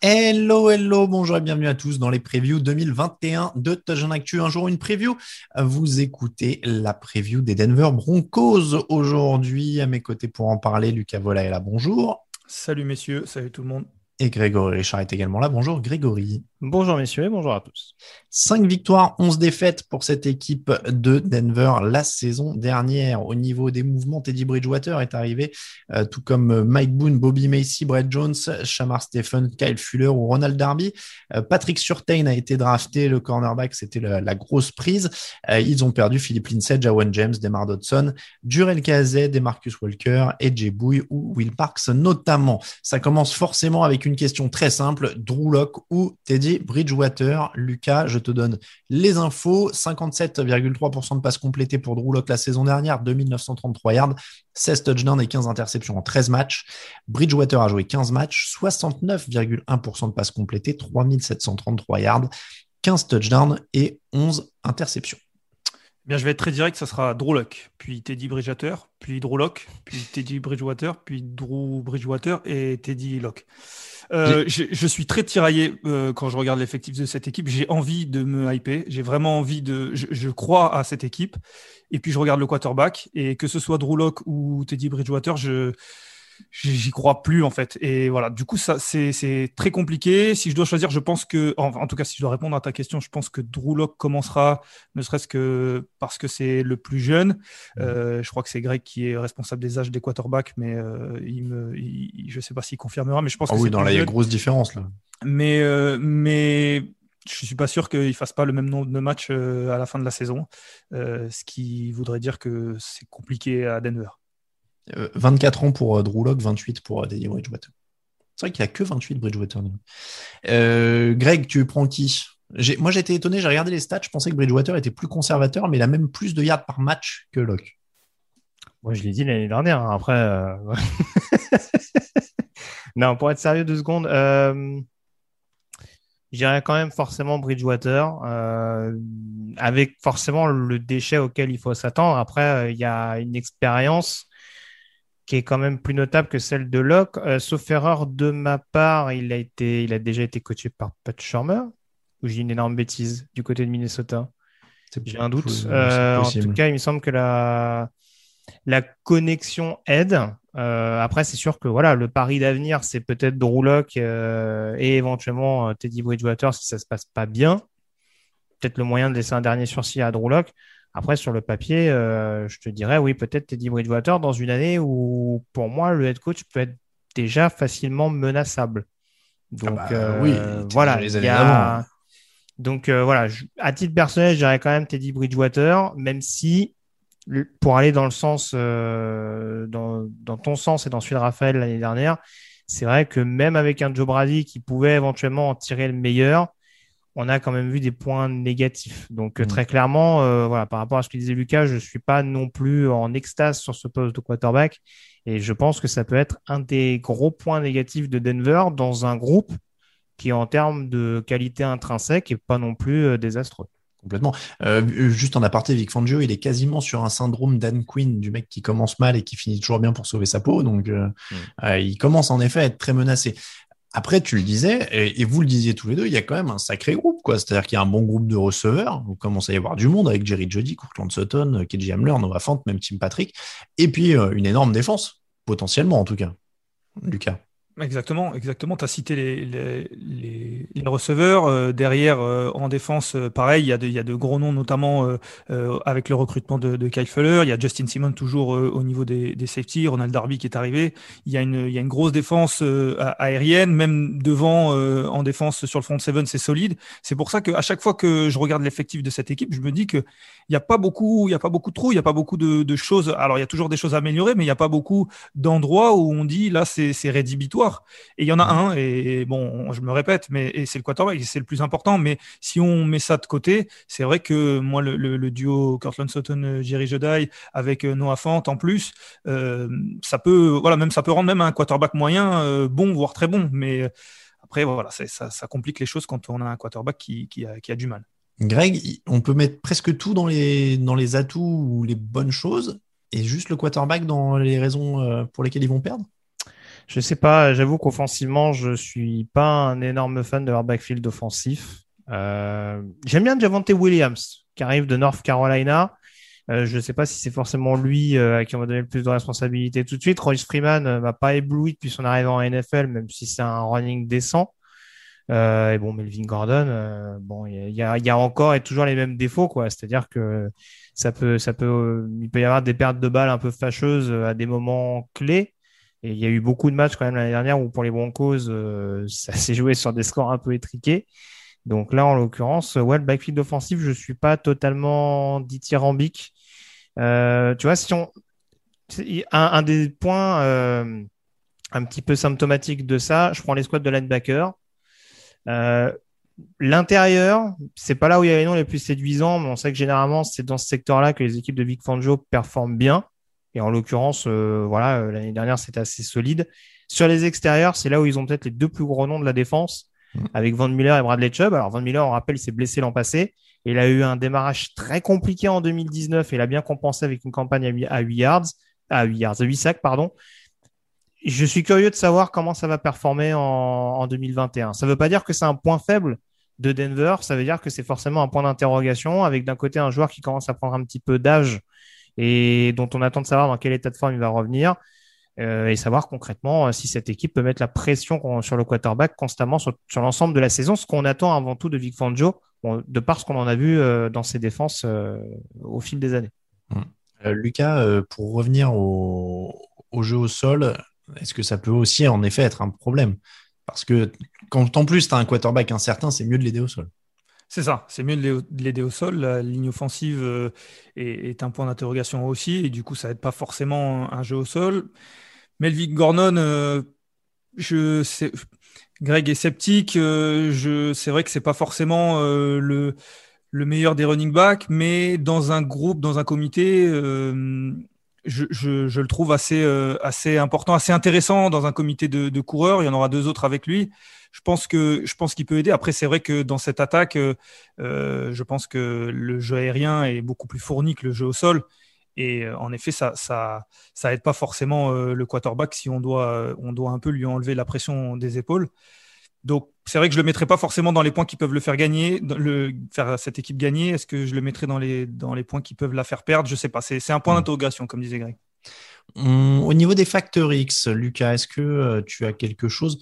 Hello, hello, bonjour et bienvenue à tous dans les previews 2021 de Touchdown Actu. Un jour, une preview. Vous écoutez la preview des Denver Broncos aujourd'hui. À mes côtés pour en parler, Lucas Vola est là. Bonjour. Salut messieurs, salut tout le monde. Et Grégory Richard est également là. Bonjour Grégory. Bonjour messieurs et bonjour à tous. 5 victoires, 11 défaites pour cette équipe de Denver la saison dernière. Au niveau des mouvements, Teddy Bridgewater est arrivé, euh, tout comme Mike Boone, Bobby Macy, Brett Jones, Shamar Stephen, Kyle Fuller ou Ronald Darby. Euh, Patrick Surtain a été drafté, le cornerback, c'était la, la, grosse prise. Euh, ils ont perdu Philippe Lindsay, Jawan James, Demar Dodson, Durel Kazet, Demarcus Walker, AJ Bouy ou Will Parks notamment. Ça commence forcément avec une question très simple, Drew Locke ou Teddy Bridgewater? Lucas, je te donne les infos. 57,3% de passes complétées pour Drew Locke la saison dernière, 2933 yards, 16 touchdowns et 15 interceptions en 13 matchs. Bridgewater a joué 15 matchs, 69,1% de passes complétées, 3733 yards, 15 touchdowns et 11 interceptions. Bien, je vais être très direct, ça sera Drew puis Teddy Bridgewater, puis Drew puis Teddy Bridgewater, puis Drew Bridgewater et Teddy Locke. Euh, je, je, suis très tiraillé euh, quand je regarde l'effectif de cette équipe. J'ai envie de me hyper. J'ai vraiment envie de. Je, je, crois à cette équipe. Et puis je regarde le quarterback. Et que ce soit Drew Locke ou Teddy Bridgewater, je j'y crois plus en fait. Et voilà, du coup, ça c'est très compliqué. Si je dois choisir, je pense que, en, en, tout cas, si je dois répondre à ta question, je pense que Drew Locke commencera, ne serait-ce que parce que c'est le plus jeune. Euh, je crois que c'est Greg qui est responsable des âges des quarterbacks, mais euh, il me, il, je sais pas s'il confirmera, mais je pense oh que oui, dans là, il y a grosse différence là. Mais euh, mais je suis pas sûr qu'il fasse pas le même nombre de matchs euh, à la fin de la saison, euh, ce qui voudrait dire que c'est compliqué à Denver. 24 ans pour Drew Locke, 28 pour Teddy Bridgewater. C'est vrai qu'il n'y a que 28 Bridgewater. Euh, Greg, tu prends qui? Moi, j'étais étonné, j'ai regardé les stats, je pensais que Bridgewater était plus conservateur, mais il a même plus de yards par match que Locke. Moi, je l'ai dit l'année dernière. Hein. Après, euh... non, pour être sérieux deux secondes, euh... je dirais quand même forcément Bridgewater, euh... avec forcément le déchet auquel il faut s'attendre. Après, il y a une expérience qui est quand même plus notable que celle de Locke. Euh, sauf erreur de ma part, il a, été, il a déjà été coaché par Pat Shermer, ou j'ai une énorme bêtise du côté de Minnesota. J'ai un doute. Euh, en tout cas, il me semble que la, la connexion aide. Euh, après, c'est sûr que voilà, le pari d'avenir, c'est peut-être Drew Locke et éventuellement Teddy Bridgewater si ça se passe pas bien. Peut-être le moyen de laisser un dernier sursis à Drew Locke. Après, sur le papier, euh, je te dirais, oui, peut-être Teddy Bridgewater dans une année où, pour moi, le head coach peut être déjà facilement menaçable. Donc, ah bah, oui, euh, voilà. Les y a... Donc, euh, voilà, je... à titre personnel, je dirais quand même Teddy Bridgewater, même si, pour aller dans le sens, euh, dans, dans, ton sens et dans celui de Raphaël l'année dernière, c'est vrai que même avec un Joe Brady qui pouvait éventuellement en tirer le meilleur, on a quand même vu des points négatifs. Donc, mmh. très clairement, euh, voilà, par rapport à ce que disait Lucas, je ne suis pas non plus en extase sur ce poste de quarterback. Et je pense que ça peut être un des gros points négatifs de Denver dans un groupe qui, en termes de qualité intrinsèque, n'est pas non plus euh, désastreux. Complètement. Euh, juste en aparté, Vic Fangio, il est quasiment sur un syndrome Dan Quinn, du mec qui commence mal et qui finit toujours bien pour sauver sa peau. Donc, euh, mmh. euh, il commence en effet à être très menacé. Après, tu le disais, et, vous le disiez tous les deux, il y a quand même un sacré groupe, quoi. C'est-à-dire qu'il y a un bon groupe de receveurs. Vous commencez à y avoir du monde avec Jerry Jody, Courtland Sutton, KJ Hamler, Noah Fant, même Tim Patrick. Et puis, euh, une énorme défense, potentiellement, en tout cas. Lucas. Exactement, exactement. Tu as cité les, les, les, les, receveurs. derrière, en défense, pareil, il y, a de, il y, a de, gros noms, notamment avec le recrutement de, de Kyle Fuller. Il y a Justin Simon toujours au niveau des, des safety, Ronald Darby qui est arrivé. Il y a une, il y a une grosse défense aérienne, même devant en défense sur le front 7, c'est solide. C'est pour ça qu'à chaque fois que je regarde l'effectif de cette équipe, je me dis qu'il n'y a pas beaucoup, il y a pas beaucoup de trous, il n'y a pas beaucoup de, de, choses. Alors, il y a toujours des choses à améliorer, mais il n'y a pas beaucoup d'endroits où on dit là, c'est rédhibitoire. Et il y en a un, et, bon, je me répète, mais c'est le quarterback, c'est le plus important. Mais si on met ça de côté, c'est vrai que moi, le, le, duo Cortland Sutton, Jerry Jedi avec euh, Noah Fant en plus, euh, ça peut, voilà, même ça peut rendre même un quarterback moyen euh, bon, voire très bon. Mais après, voilà, ça, ça, complique les choses quand on a un quarterback qui, qui, a, qui a du mal. Greg, on peut mettre presque tout dans les, dans les atouts ou les bonnes choses et juste le quarterback dans les raisons euh, pour lesquelles ils vont perdre? Je sais pas, j'avoue qu'offensivement, je suis pas un énorme fan de leur backfield offensif. Euh, j'aime bien Javante Williams, qui arrive de North Carolina. Euh, je ne sais pas si c'est forcément lui à qui on va donner le plus de responsabilités tout de suite. Royce Freeman m'a pas ébloui depuis son arrivée en NFL, même si c'est un running décent. Euh, et bon, Melvin Gordon, euh, bon, il y a, y a, encore et toujours les mêmes défauts, quoi. C'est-à-dire que ça peut, ça peut, euh, il peut y avoir des pertes de balles un peu fâcheuses à des moments clés. Et il y a eu beaucoup de matchs quand même l'année dernière où pour les Broncos, ça s'est joué sur des scores un peu étriqués. Donc là, en l'occurrence, ouais, le backfield offensif, je suis pas totalement dithyrambique. Euh, tu vois, un, des points euh, un petit peu symptomatiques de ça, je prends les squads de linebacker. Euh, l'intérieur, c'est pas là où il y a les noms les plus séduisants, mais on sait que généralement c'est dans ce secteur-là que les équipes de Vic Fangio performent bien. Et en l'occurrence, euh, voilà, euh, l'année dernière c'était assez solide. Sur les extérieurs, c'est là où ils ont peut-être les deux plus gros noms de la défense, mm. avec Van Miller et Bradley Chubb. Alors Van Miller, on rappelle, il s'est blessé l'an passé. Et il a eu un démarrage très compliqué en 2019 et il a bien compensé avec une campagne à 8 yards, à 8 yards, à 8 sacs, pardon je suis curieux de savoir comment ça va performer en, 2021. Ça ne veut pas dire que c'est un point faible de Denver, ça veut dire que c'est forcément un point d'interrogation avec d'un côté un joueur qui commence à prendre un petit peu d'âge et dont on attend de savoir dans quel état de forme il va revenir euh, et savoir concrètement euh, si cette équipe peut mettre la pression sur le quarterback constamment sur, l'ensemble de la saison, ce qu'on attend avant tout de Vic Fangio, de par ce qu'on en a vu euh, dans ses défenses au fil des années. Lucas, pour revenir au, au jeu au sol, est-ce que ça peut aussi en effet être un problème? Parce que quand en plus tu as un quarterback incertain, c'est mieux de l'aider au sol. C'est ça, c'est mieux de l'aider au sol. La ligne offensive euh, est, un point d'interrogation aussi, et du coup, ça n'aide pas forcément un jeu au sol. Melvin Gordon, euh, je sais, Greg est sceptique. Euh, c'est vrai que c'est pas forcément le, le meilleur des running backs, mais dans un groupe, dans un comité, je, le trouve assez important, assez intéressant dans un comité de, coureurs. Il y en aura deux autres avec lui. Je pense que je pense qu'il peut aider. Après, c'est vrai que dans cette attaque, euh, euh, je pense que le jeu aérien est beaucoup plus fourni que le jeu au sol. Et en effet, ça, ça, ça aide pas forcément le quarterback si on doit, on doit un peu lui enlever la pression des épaules. Donc, c'est vrai que je le mettrai pas forcément dans les points qui peuvent le faire gagner, le, faire cette équipe gagner. Est-ce que je le mettrai dans les, dans les points qui peuvent la faire perdre? Je sais pas. C'est un point hmm. d'interrogation, comme disait Greg. Au niveau des facteurs X, Lucas, est-ce que euh, tu as quelque chose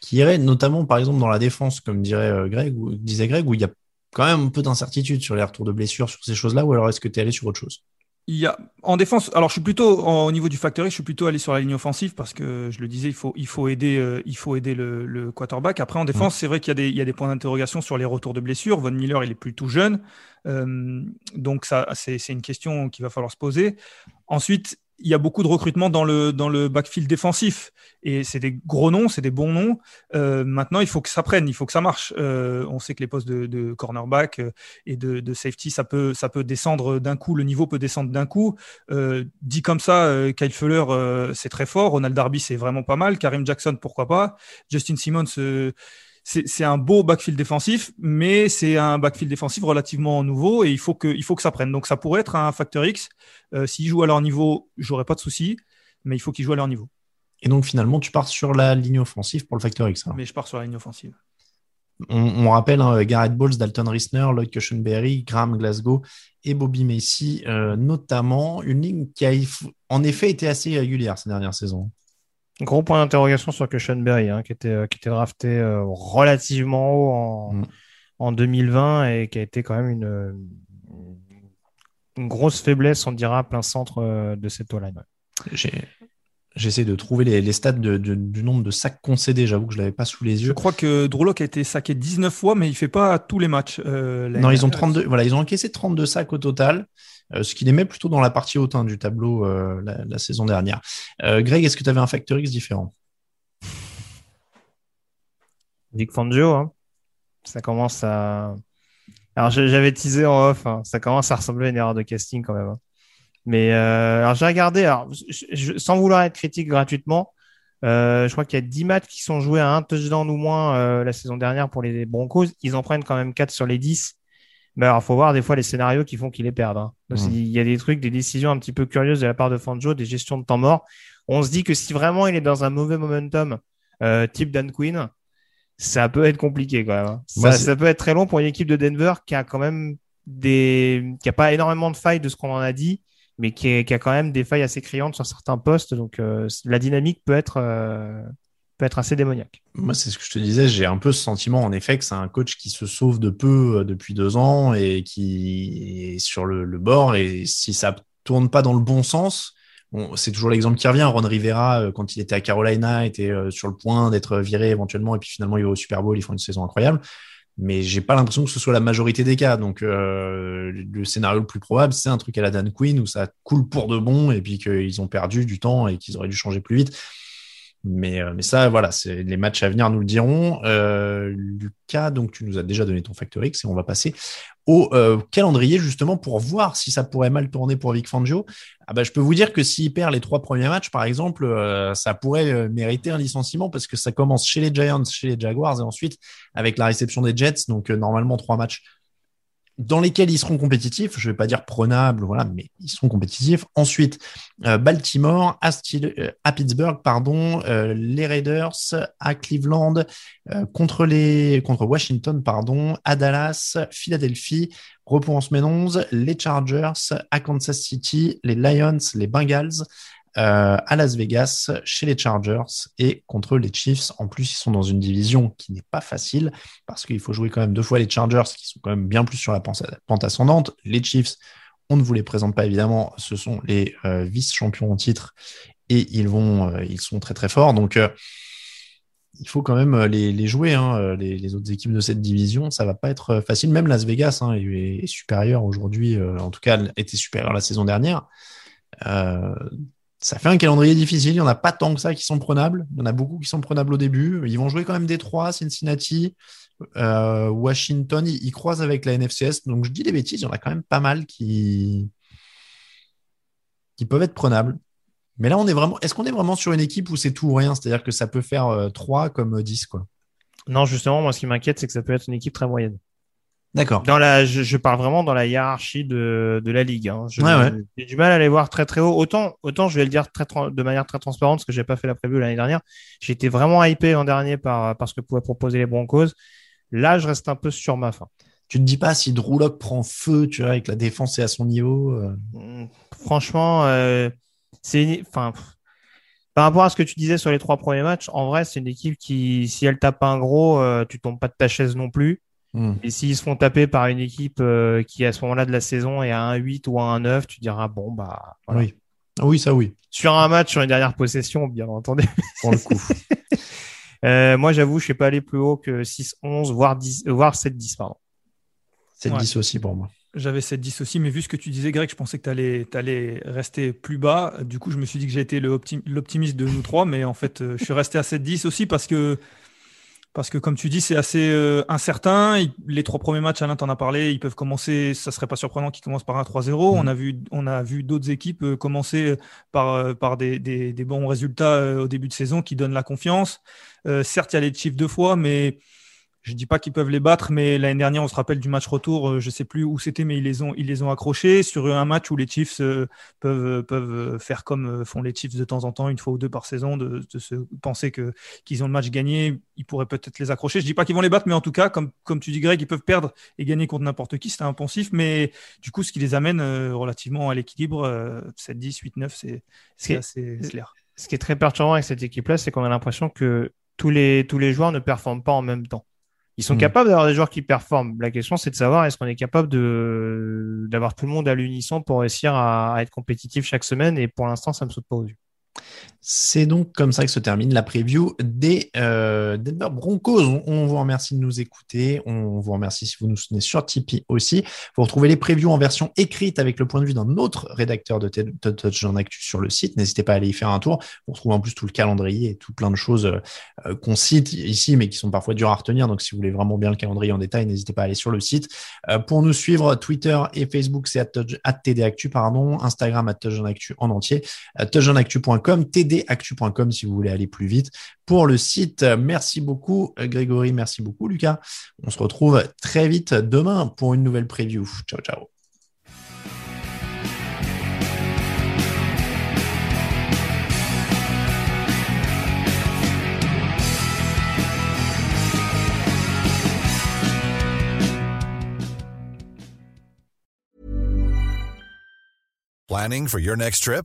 qui irait, notamment par exemple dans la défense, comme dirait euh, Greg, ou disait Greg, où il y a quand même un peu d'incertitude sur les retours de blessures, sur ces choses-là, ou alors est-ce que tu es allé sur autre chose? Il y a, en défense, alors je suis plutôt au niveau du factory, je suis plutôt allé sur la ligne offensive parce que je le disais, il faut, il faut aider, euh, il faut aider le, quarterback. Après, en défense, c'est vrai qu'il y a des, il y a des points d'interrogation sur les retours de blessures. Von Miller, il est plutôt jeune, euh, donc ça, c'est une question qu'il va falloir se poser. Ensuite, il y a beaucoup de recrutement dans le, dans le backfield défensif. Et c'est des gros noms, c'est des bons noms. Euh, maintenant, il faut que ça prenne, il faut que ça marche. Euh, on sait que les postes de, cornerback euh, et de, safety, ça peut, ça peut descendre d'un coup, le niveau peut descendre d'un coup. dit comme ça, Kyle Fuller, c'est très fort. Ronald Darby, c'est vraiment pas mal. Karim Jackson, pourquoi pas. Justin Simmons c'est un beau backfield défensif, mais c'est un backfield défensif relativement nouveau et il faut que, il faut que ça prenne. Donc ça pourrait être un facteur X. Euh, S'ils jouent à leur niveau, j'aurais pas de souci, mais il faut qu'ils jouent à leur niveau. Et donc finalement, tu pars sur la ligne offensive pour le facteur X. Mais je pars sur la ligne offensive. On, rappelle hein, Garrett Bowles, Dalton Risner, Lloyd Cushenberry, Graham Glasgow et Bobby Macy, euh, notamment une ligne qui a en effet été assez régulière ces dernières saisons. Gros point d'interrogation sur Cushenberry, hein, qui, était, qui était drafté euh, relativement haut en, Mm. en 2020 et qui a été quand même une, une grosse faiblesse, on dira, à plein centre euh, de cette O-line. ouais. J'ai- J'essaie de trouver les, les stats de- de- du nombre de sacs concédés. J'avoue que je l'avais pas sous les Je yeux. crois que Drew Lock a été saqué 19 fois, mais il fait pas tous les matchs. euh, Non, ils ont dernière. 32. Voilà, ils ont encaissé 32 sacs au total, euh, ce qui les met plutôt dans la partie haute hein, du tableau euh, la, saison dernière. Euh, Greg, est-ce que tu avais un facteur X différent? Vic Fangio, hein, ça commence à. Alors j'avais teasé en off, hein, ça commence à ressembler à une erreur de casting quand même. Mais euh, alors j'ai regardé, alors, sans vouloir être critique gratuitement, euh, je crois qu'il y a 10 matchs qui sont joués à un touchdown ou moins euh, la saison dernière pour les Broncos. Ils en prennent quand même 4 sur les 10. Mais alors, faut voir des fois les scénarios qui font qu'ils les perdent. hein. Parce Mhm. qu'il y a des trucs, des décisions un petit peu curieuses de la part de Fangio, des gestions de temps mort. On se dit que si vraiment il est dans un mauvais momentum, euh, type Dan Quinn, ça peut être compliqué quand même. hein. Moi, Ça, peut être très long pour une équipe de Denver qui a quand même des, qui a pas énormément de failles de ce qu'on en a dit, mais qui, est- qui a quand même des failles assez criantes sur certains postes. Donc euh, la dynamique peut être, euh, peut être assez démoniaque. Moi, c'est ce que je te disais. J'ai un peu ce sentiment, en effet, que c'est un coach qui se sauve de peu euh, depuis deux ans et qui est sur le, bord. Et si ça tourne pas dans le bon sens, c'est toujours l'exemple qui revient. Ron Rivera, euh, quand il était à Carolina, était euh, sur le point d'être viré éventuellement, et puis finalement, il va au Super Bowl, ils font une saison incroyable. Mais j'ai pas l'impression que ce soit la majorité des cas. Donc, le scénario le plus probable, c'est un truc à la Dan Quinn où ça coule pour de bon et puis qu'ils ont perdu du temps et qu'ils auraient dû changer plus vite. Mais, euh, mais ça, voilà, les matchs à venir nous le diront. Euh, Lucas, donc tu nous as déjà donné ton facteur X et on va passer au euh, calendrier justement pour voir si ça pourrait mal tourner pour Vic Fangio. Ah bah, je peux vous dire que s'il perd les trois premiers matchs, par exemple, ça pourrait mériter un licenciement parce que ça commence chez les Giants, chez les Jaguars et ensuite avec la réception des Jets. Donc normalement trois matchs dans lesquels ils seront compétitifs. Je vais pas dire prenables, voilà, mais ils seront compétitifs. Ensuite, euh, Baltimore, euh, à Pittsburgh, pardon, euh, les Raiders, à Cleveland, contre Washington, pardon, à Dallas, Philadelphie, repos en semaine 11, les Chargers, à Kansas City, les Lions, les Bengals. Euh, à Las Vegas, chez les Chargers et contre les Chiefs. En plus, ils sont dans une division qui n'est pas facile parce qu'il faut jouer quand même deux fois les Chargers qui sont quand même bien plus sur la pente ascendante. Les Chiefs, on ne vous les présente pas évidemment, ce sont les euh, vice-champions en titre et ils vont, euh, ils sont très très forts. Donc il faut quand même les, jouer, hein, les, autres équipes de cette division. Ça va pas être facile. Même Las Vegas hein, est, est supérieur aujourd'hui, en tout cas, était supérieure la saison dernière. Euh, ça fait un calendrier difficile. Il n'y en a pas tant que ça qui sont prenables. Il y en a beaucoup qui sont prenables au début. Ils vont jouer quand même Détroit, Cincinnati, euh, Washington. Ils, croisent avec la NFCS. Donc je dis des bêtises. Il y en a quand même pas mal qui, qui peuvent être prenables. Mais là, on est vraiment. Est-ce qu'on est vraiment sur une équipe où c'est tout ou rien? C'est-à-dire que ça peut faire euh, 3 comme 10, quoi. Non, justement, moi, ce qui m'inquiète, c'est que ça peut être une équipe très moyenne. D'accord. Dans la, je, je parle vraiment dans la hiérarchie de, de la ligue. Hein. Je- Ouais, ouais. J'ai du mal à les voir très très haut. Autant, autant je vais le dire très, de manière très transparente, parce que j'ai pas fait la preview l'année dernière. J'ai été vraiment hypé l'an dernier par, par ce que pouvaient proposer les Broncos. Là, je reste un peu sur ma fin. Tu te dis pas si Drew Lock prend feu, tu vois, avec la défense est à son niveau. euh. Mm, Franchement, euh, c'est une- enfin par rapport à ce que tu disais sur les trois premiers matchs, en vrai, c'est une équipe qui, si elle tape un gros, euh, tu tombes pas de ta chaise non plus. Hmm. Et s'ils se font taper par une équipe euh, qui, à ce moment-là de la saison, est à un 8 ou à un 9, tu diras, bon, bah, voilà. Oui. Ah Oui, ça oui, Sur un match, sur une dernière possession, bien entendu. pour le coup. Euh, moi, j'avoue, je ne suis pas allé plus haut que 6-11, voire, 10, euh, voire 7-10, pardon. c'est Ouais. 10 aussi pour moi. J'avais 7-10 aussi, mais vu ce que tu disais, Greg, je pensais que tu allais, rester plus bas. Du coup, je me suis dit que j'ai été l'optimiste de nous trois, mais en fait, euh, je suis resté à 7-10 aussi parce que, parce que comme tu dis, c'est assez euh, incertain. Les trois premiers matchs, Alain t'en a parlé, ils peuvent commencer, ça serait pas surprenant qu'ils commencent par un 3-0. On a vu, on a vu d'autres équipes euh, commencer par, euh, par des, des- des bons résultats euh, au début de saison qui donnent la confiance. Euh, certes, il y a les Chiefs deux fois, mais je dis pas qu'ils peuvent les battre, mais l'année dernière, on se rappelle du match retour, euh, je sais plus où c'était, mais ils les ont, ils les ont accrochés sur un match où les Chiefs euh, peuvent, peuvent euh, faire comme font les Chiefs de temps en temps, une fois ou deux par saison, de, de se penser que qu'ils ont le match gagné, ils pourraient peut-être les accrocher. Je dis pas qu'ils vont les battre, mais en tout cas, comme, comme tu dis, Greg, ils peuvent perdre et gagner contre n'importe qui, c'est impensif, mais du coup, ce qui les amène relativement à l'équilibre, euh, 7-10, 8-9, c'est c'est C'est- assez clair. ce qui est très perturbant avec cette équipe-là, c'est qu'on a l'impression que tous les, tous les joueurs ne performent pas en même temps. Ils sont Mm. capables d'avoir des joueurs qui performent. La question, c'est de savoir est-ce qu'on est capable de d'avoir tout le monde à l'unisson pour réussir à, à être compétitif chaque semaine? Et pour l'instant, ça me saute pas aux yeux. C'est donc comme ça que se termine la preview des euh, Denver Broncos. On, vous remercie de nous écouter. On vous remercie si vous nous soutenez sur Tipeee aussi. Vous retrouvez les previews en version écrite avec le point de vue d'un autre rédacteur de Touchdown Actu sur le site. N'hésitez pas à aller y faire un tour. Vous retrouvez en plus tout le calendrier et tout plein de choses euh, euh, qu'on cite ici, mais qui sont parfois dures à retenir. Donc, si vous voulez vraiment bien le calendrier en détail, n'hésitez pas à aller sur le site. Pour nous suivre, Twitter et Facebook, c'est at at TDActu, pardon. Instagram, at Touchdown Actu en entier. Touchdownactu.com, tdactu.com si vous voulez aller plus vite. Pour le site, merci beaucoup euh, Grégory, merci beaucoup Lucas. On se retrouve très vite demain pour une nouvelle preview. Ciao, ciao. Planning for your next trip?